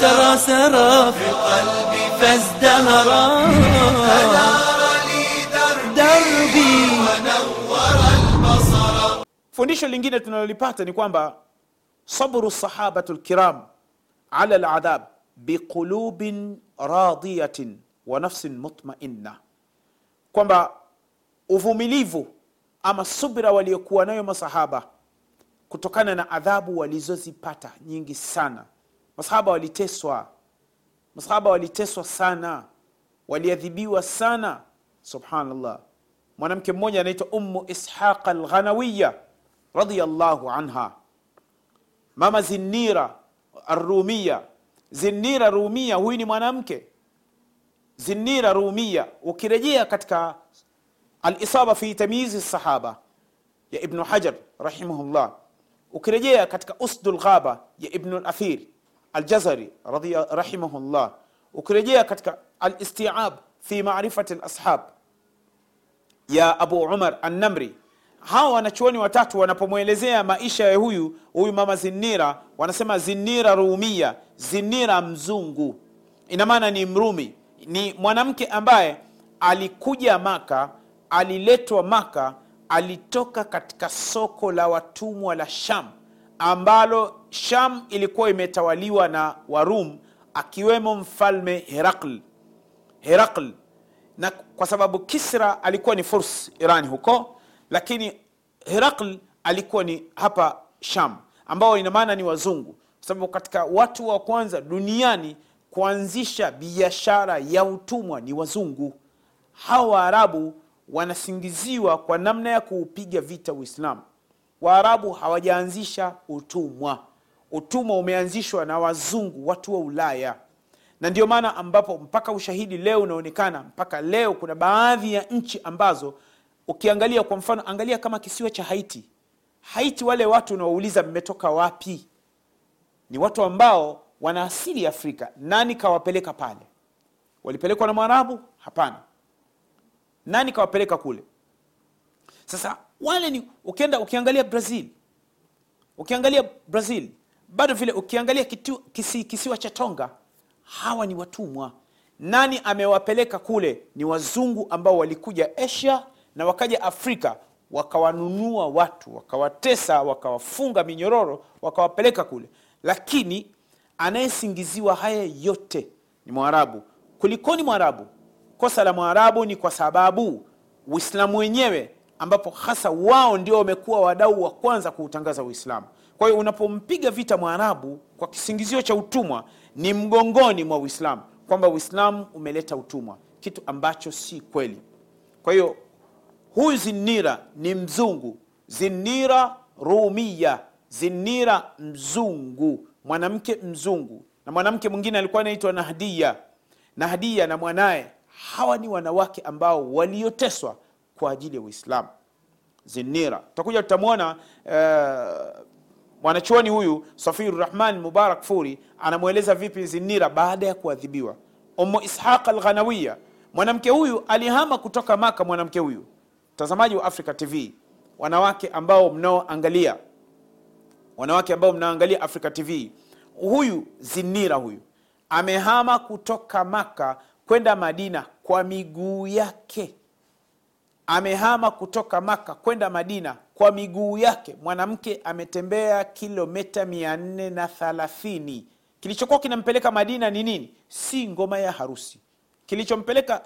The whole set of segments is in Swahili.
سرى سرى في قلبي فازدهرا دربي fundisho lingine tunalolipata ni kwamba sabru sahabatu lkiram ala ladhab biqulubin radiyatin wa nafsin mutmainna kwamba uvumilivu ama subira waliokuwa nayo masahaba kutokana na adhabu walizozipata nyingi sana. Masahaba waliteswa. Masahaba waliteswa sana. Waliadhibiwa sana. Subhanallah. Mwanamke mmoja anaitwa ummu ishaq alghanawiya radiallahu anha. Mama zinira arumia zinira rumia huyu ni mwanamke zinira rumia ukirejea katika alisaba fi tamyizi sahaba ya ibnu hajar rahimahullah. Ukirejea katika usdu lghaba ya ibnu lathir aljazari rahimahullah. Ukirejea katika alistiab fi marifati lashab ya abu umar annamri. Hawa wanachuoni watatu wanapomwelezea maisha ya huyu huyu mama zinira wanasema zinira rumia zinira mzungu. Ina maana ni mrumi ni mwanamke ambaye alikuja maka aliletwa maka alitoka katika soko la watumwa la sham ambalo sham ilikuwa imetawaliwa na warum akiwemo mfalme herakl. Herakl. Na kwa sababu kisra alikuwa ni furs irani huko lakini herakl alikuwa ni hapa sham ambao ina maana ni wazungu. Kwa sababu katika watu wa kwanza duniani kuanzisha biashara ya utumwa ni wazungu. Hawa waarabu wanasingiziwa kwa namna ya kuupiga vita uislamu. Waarabu hawajaanzisha utumwa. Utumwa umeanzishwa na wazungu watu wa ulaya. Na ndio maana ambapo mpaka ushahidi leo unaonekana mpaka leo kuna baadhi ya nchi ambazo ukiangalia kwa mfano angalia kama kisiwa cha haiti. Haiti wale watu unaouliza mmetoka wapi? Ni watu ambao wana asili ya afrika nani kawapeleka pale? Walipelekwa na mwarabu? Hapana. Nani kawapeleka kule? Sasa wale ni ukienda ukiangalia brazil ukiangalia brazil bado vile ukiangalia kitu, kisi, kisiwa cha tonga hawa ni watumwa. Nani amewapeleka kule? Ni wazungu ambao walikuja asia na wakaja afrika wakawanunua watu wakawatesa wakawafunga minyororo wakawapeleka kule. Lakini anayesingiziwa haya yote ni mwarabu. Kulikoni mwarabu? Kosa la mwarabu ni kwa sababu uislamu wenyewe ambapo hasa wao ndio wamekuwa wadau wa kwanza kuutangaza uislamu. Kwa hiyo unapompiga vita mwarabu kwa kisingizio cha utumwa ni mgongoni mwa uislamu kwamba uislamu umeleta utumwa kitu ambacho si kweli. Kwa hiyo huyu zinira ni mzungu. Zinira rumia zinira mzungu mwanamke mzungu na mwanamke mwingine alikuwa anaitwa nahdia nahdia na mwanaye hawa ni wanawake ambao walioteswa kwa ajili ya uislamu. Zinira. Tutakuja tutamwona uh, mwanachuoni huyu safiru rahman mubarak furi anamweleza vipi zinira baada ya kuadhibiwa. Umu ishaq alghanawiya. Mwanamke huyu alihama kutoka maka mwanamke huyu. Mtazamaji wa africa tv wanawake ambao mnaoangalia wanawake ambao mnaangalia africa tv huyu zinira huyu amehama kutoka maka kwenda madina kwa miguu yake. Amehama kutoka maka kwenda madina kwa miguu yake. Mwanamke ametembea kilomita mia nne na thalathini. Kilichokuwa kinampeleka madina ni nini? Si ngoma ya harusi. Kilichompeleka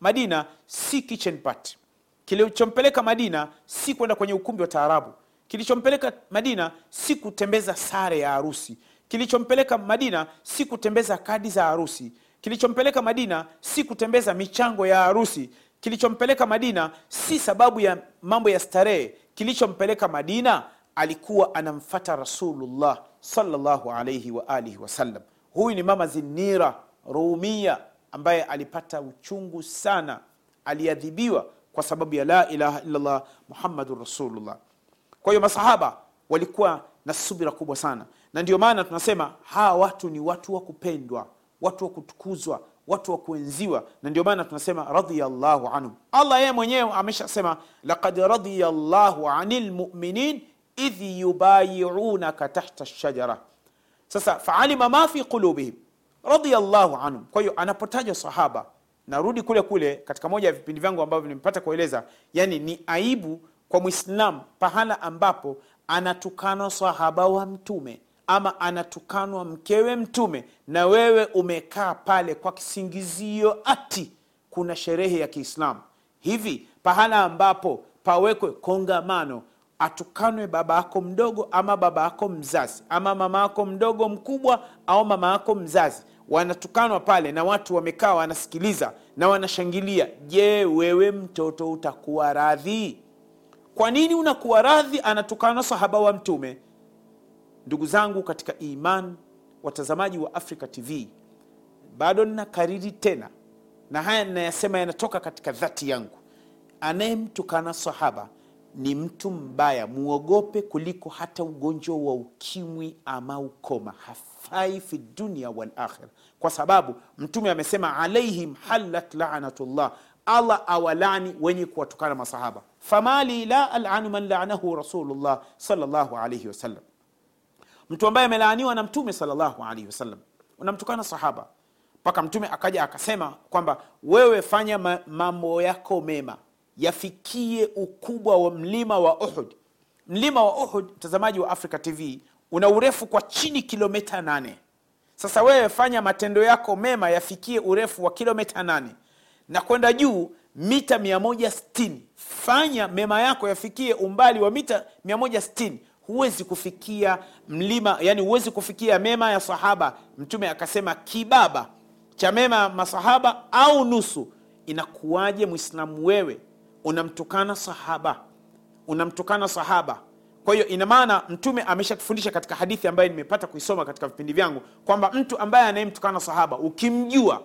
madina si kitchen party. Kilichompeleka madina si kwenda kwenye ukumbi wa taarabu kilichompeleka madina si kutembeza sare ya harusi. Kilichompeleka madina si kutembeza kadi za harusi. Kilichompeleka madina si kutembeza michango ya harusi. Kilichompeleka madina si sababu ya mambo ya starehe. Kilichompeleka madina alikuwa anamfata rasulullah salllahu alaihi waalihi wasallam huyu ni mama zinira rumia ambaye alipata uchungu sana. Aliadhibiwa kwa sababu ya la ilaha illallah muhammadun rasulullah kwa hiyo masahaba walikuwa na subira kubwa sana. Na ndio maana tunasema hawa watu ni watu wa kupendwa watu wa kutukuzwa watu wa kuenziwa. Na ndio maana tunasema radiallahu anhum. Allah yeye mwenyewe ameshasema laqad radiallahu anil lmuminin idh yubayiunaka tahta shajara sasa faalima ma fi qulubihim? Radiallahu anhum. Kwa hiyo anapotajwa sahaba narudi kule kule katika moja ya vipindi vyangu ambavyo nimepata kueleza yani ni aibu kwa mwislam pahala ambapo anatukanwa sahaba wa mtume ama anatukanwa mkewe mtume na wewe umekaa pale kwa kisingizio ati kuna sherehe ya kiislamu. Hivi pahala ambapo pawekwe kongamano atukanwe baba yako mdogo ama baba yako mzazi ama mama yako mdogo mkubwa au mama yako mzazi. Wanatukanwa pale na watu wamekaa wanasikiliza na wanashangilia je wewe mtoto utakuwa radhi kwa nini unakuwa radhi anatukanwa sahaba wa mtume? Ndugu zangu katika iman watazamaji wa africa tv bado ninakariri tena na haya ninayasema yanatoka katika dhati yangu. Anayemtukana sahaba ni mtu mbaya muogope kuliko hata ugonjwa wa ukimwi ama ukoma. Hafai fi dunia wal akhira kwa sababu mtume amesema alaihim halat lanatullah allah awalani wenye kuwatukana masahaba. Famali la alanu man lanahu rasulullah salllahu alaihi wasallam mtu ambaye amelaaniwa na mtume salllahu alaihi wasallam unamtukana sahaba. Mpaka mtume akaja akasema kwamba wewe fanya ma- mambo yako mema. Yafikie ukubwa wa mlima wa uhud. Mlima wa uhud mtazamaji wa africa tv una urefu kwa chini kilomita 8 sasa wewe fanya matendo yako mema yafikie urefu wa kilomita nane na kwenda juu mita 160 fanya mema yako yafikie umbali wa mita 160 huwezi kufikia mlima yani huwezi kufikia mema ya sahaba. Mtume akasema kibaba cha mema ya masahaba au nusu inakuwaje mwislamu wewe? Unamtukana sahaba unamtukana sahaba. Kwa hiyo ina maana mtume ameshatufundisha katika hadithi ambayo nimepata kuisoma katika vipindi vyangu kwamba mtu ambaye anayemtukana sahaba ukimjua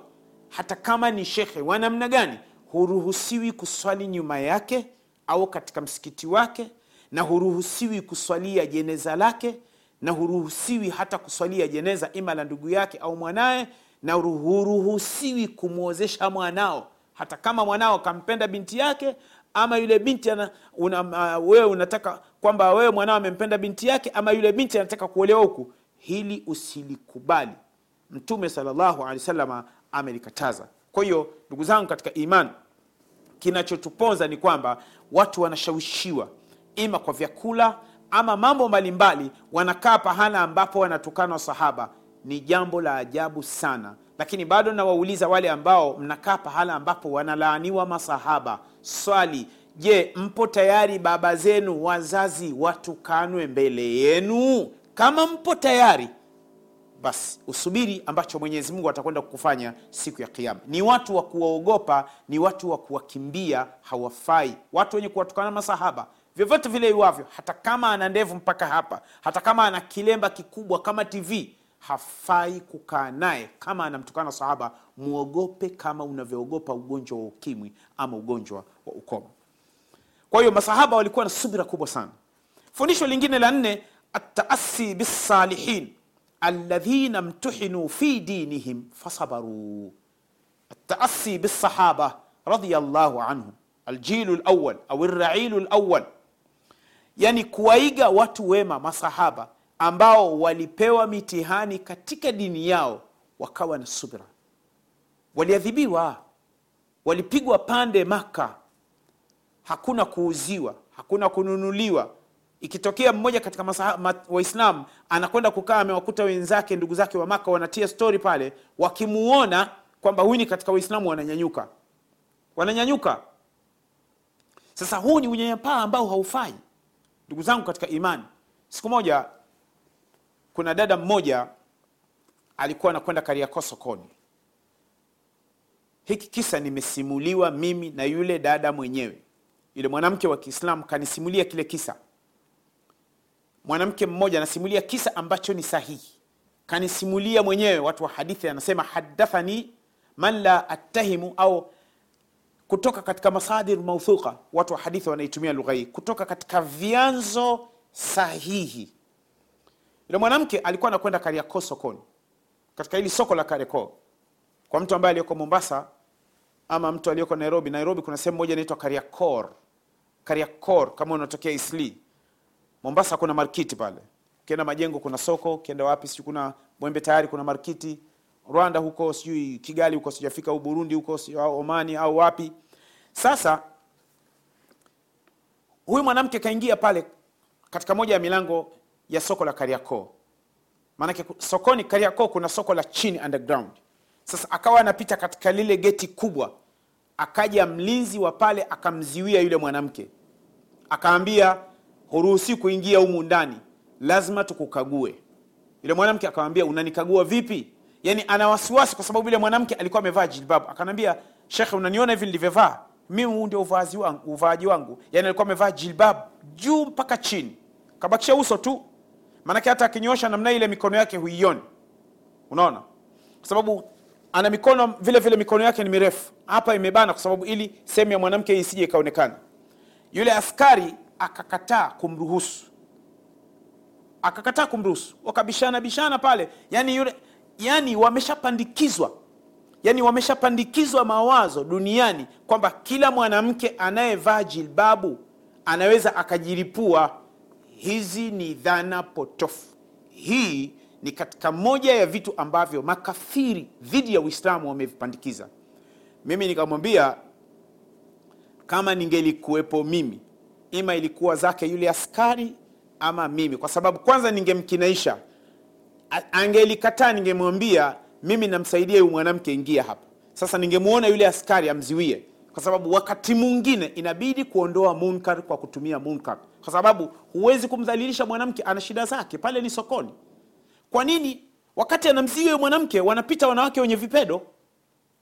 hata kama ni shekhe wa namna gani huruhusiwi kuswali nyuma yake au katika msikiti wake na huruhusiwi kuswalia jeneza lake na huruhusiwi hata kuswalia jeneza ima la ndugu yake au mwanaye na huruhusiwi kumwozesha mwanao. Hata kama mwanao kampenda binti yake ama yule binti ana, una, uh, wewe unataka kwamba wewe mwanao amempenda binti yake ama yule binti anataka kuolewa huku hili usilikubali. Mtume salllahu alehi wasalama amelikataza. Kwa hiyo ndugu zangu katika iman kinachotuponza ni kwamba watu wanashawishiwa ima kwa vyakula ama mambo mbalimbali wanakaa pahala ambapo wanatukana sahaba. Ni jambo la ajabu sana. Lakini bado nawauliza wale ambao mnakaa pahala ambapo wanalaaniwa masahaba. Swali je mpo tayari baba zenu wazazi watukanwe mbele yenu? Kama mpo tayari basi usubiri ambacho mwenyezi mungu atakwenda kukufanya siku ya kiama ni watu wa kuwaogopa ni watu wa kuwakimbia hawafai. Watu wenye kuwatukana masahaba vyovyote vile iwavyo hata kama ana ndevu mpaka hapa hata kama ana kilemba kikubwa kama tv hafai kukaa naye. Kama anamtukana sahaba mwogope kama unavyoogopa ugonjwa wa ukimwi ama ugonjwa wa ukoma. Kwa hiyo masahaba walikuwa na subira kubwa sana. Fundisho lingine la nne ataasi bisalihin alladhina mtuhinuu fi dinihim fasabaruu التأسي بالصحابة رضي الله عنهم الجيل الأول أو الرعيل الأول yani kuwaiga watu wema masahaba ambao walipewa mitihani katika dini yao wakawa na subra waliadhibiwa walipigwa pande maka hakuna kuuziwa hakuna kununuliwa ikitokea mmoja katika waislam anakwenda kukaa amewakuta wenzake ndugu zake wa maka wanatia stori pale wakimuona kwamba huyu ni katika waislamu wananyanyuka. Wananyanyuka. Sasa huu ni unyanyapaa ambao haufai ndugu zangu katika imani. Siku moja kuna dada mmoja alikuwa anakwenda kariakoo sokoni. Hiki kisa nimesimuliwa mimi na yule dada mwenyewe. Yule mwanamke wa kiislamu kanisimulia kile kisa mwanamke mmoja anasimulia kisa ambacho ni sahihi. Kanisimulia mwenyewe watu wa hadithi anasema hadathani man la attahimu au kutoka katika masadir mauthuqa watu wa hadithi wanaitumia lugha hii kutoka katika vyanzo sahihi. Yule mwanamke alikuwa anakwenda kariakoo sokoni katika hili soko la kariakoo kwa mtu ambaye aliyoko mombasa ama mtu aliyoko nairobi. Nairobi kuna sehemu moja inaitwa kariakor kariakor kama unatokea isli mombasa kuna markiti pale. Ukienda majengo kuna soko ukienda wapi sijui kuna mwembe tayari kuna markiti rwanda huko sijui kigali huko sijafika au burundi huko omani au wapi. Sasa huyu mwanamke kaingia pale katika moja ya milango ya soko la kariakoo. Maanake sokoni kariakoo kuna soko la chini underground. Sasa akawa anapita katika lile geti kubwa akaja mlinzi wa pale akamziwia yule mwanamke. Akaambia huruhusi kuingia humu ndani. Lazima tukukague. Yule mwanamke akamwambia unanikagua vipi? Yaani ana wasiwasi kwa sababu yule mwanamke alikuwa amevaa jilbabu. Akanambia shekhe unaniona hivi nilivyovaa? Mimi huu ndio uvaaji wangu, uvaaji wangu. Yani alikuwa amevaa jilbabu juu mpaka chini. Kabakisha uso tu. Maanake hata akinyosha namna ile mikono yake huioni. Unaona? Kwa sababu ana mikono vile vile mikono yake ni mirefu. Hapa imebana kwa sababu ili sehemu ya mwanamke isije ikaonekana. Yule askari akakataa kumruhusu. Akakataa kumruhusu. Wakabishana bishana pale. Yani yule yani wameshapandikizwa. Yani wameshapandikizwa mawazo duniani kwamba kila mwanamke anayevaa jilbabu anaweza akajiripua hizi ni dhana potofu. Hii ni katika moja ya vitu ambavyo makafiri dhidi ya uislamu wamevipandikiza. Mimi nikamwambia kama ningelikuwepo mimi ima ilikuwa zake yule askari ama mimi. Kwa sababu kwanza ningemkinaisha angelikataa ningemwambia mimi namsaidia huyu mwanamke ingia hapa. Sasa ningemwona yule askari amziwie. Kwa sababu wakati mwingine inabidi kuondoa munkar kwa kutumia munkar. Kwa sababu huwezi kumdhalilisha mwanamke ana shida zake pale ni sokoni. Kwa nini? Wakati anamziwi huyu mwanamke wanapita wanawake wenye vipedo.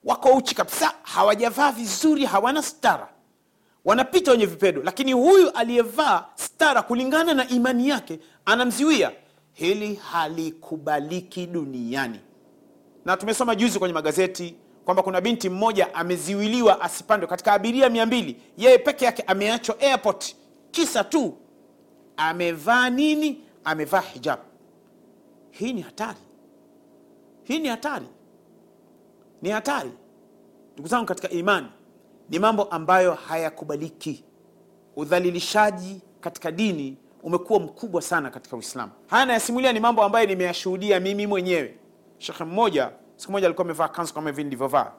Wako uchi kabisa hawajavaa vizuri hawana stara wanapita wenye vipedo lakini huyu aliyevaa stara kulingana na imani yake anamziwia. Hili halikubaliki duniani. Na tumesoma juzi kwenye magazeti kwamba kuna binti mmoja ameziwiliwa asipandwe. Katika abiria mia mbili yeye peke yake ameachwa airport. Kisa tu amevaa nini? Amevaa hijab. Hii ni hatari. Hii ni hatari. Ni hatari. Ndugu zangu katika imani ni mambo ambayo hayakubaliki. Udhalilishaji katika dini umekuwa mkubwa sana katika uislamu. Haya nayasimulia ni mambo ambayo nimeyashuhudia mimi mwenyewe. Shekhe mmoja siku moja alikuwa amevaa kanzu kama hivi nilivyovaa.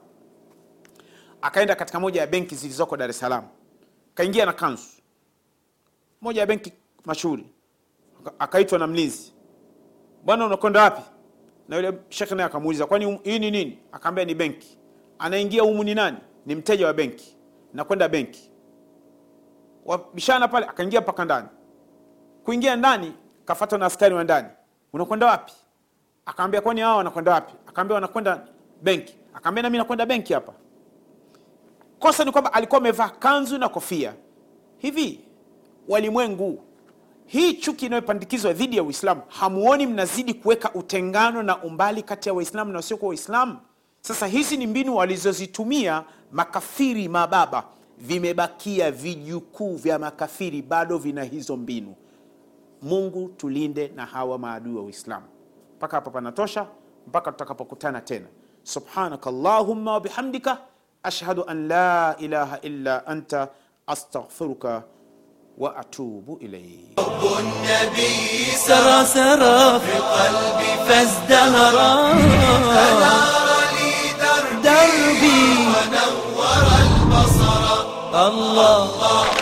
Akaenda katika moja ya benki zilizoko dar es salaam. Kaingia na kanzu. Moja ya benki mashuhuri. Akaitwa na mlinzi. Bwana unakwenda wapi? Na yule shekhe naye akamuuliza kwani hii ni nini? Akaambia ni benki. Anaingia humu ni nani ni mteja wa benki nakwenda benki. Wabishana pale akaingia mpaka ndani. Kuingia ndani kafatwa na askari wa ndani. Unakwenda wapi? Akaambia kwani hao wanakwenda wapi? Akaambia wanakwenda benki. Akaambia nami nakwenda benki hapa. Kosa ni kwamba alikuwa amevaa kanzu na kofia. Hivi walimwengu hii chuki inayopandikizwa dhidi ya uislamu hamuoni mnazidi kuweka utengano na umbali kati ya waislamu na wasiokuwa waislamu sasa hizi ni mbinu walizozitumia makafiri mababa, vimebakia vijukuu vya makafiri bado vina hizo mbinu. Mungu tulinde na hawa maadui wa Uislamu. Mpaka hapa panatosha, mpaka tutakapokutana tena. Subhanaka llahumma wabihamdika ashhadu an la ilaha illa anta astaghfiruka wa atubu ilayk. Nabi sara sara fi qalbi fazdahara ونور البصر. الله. الله.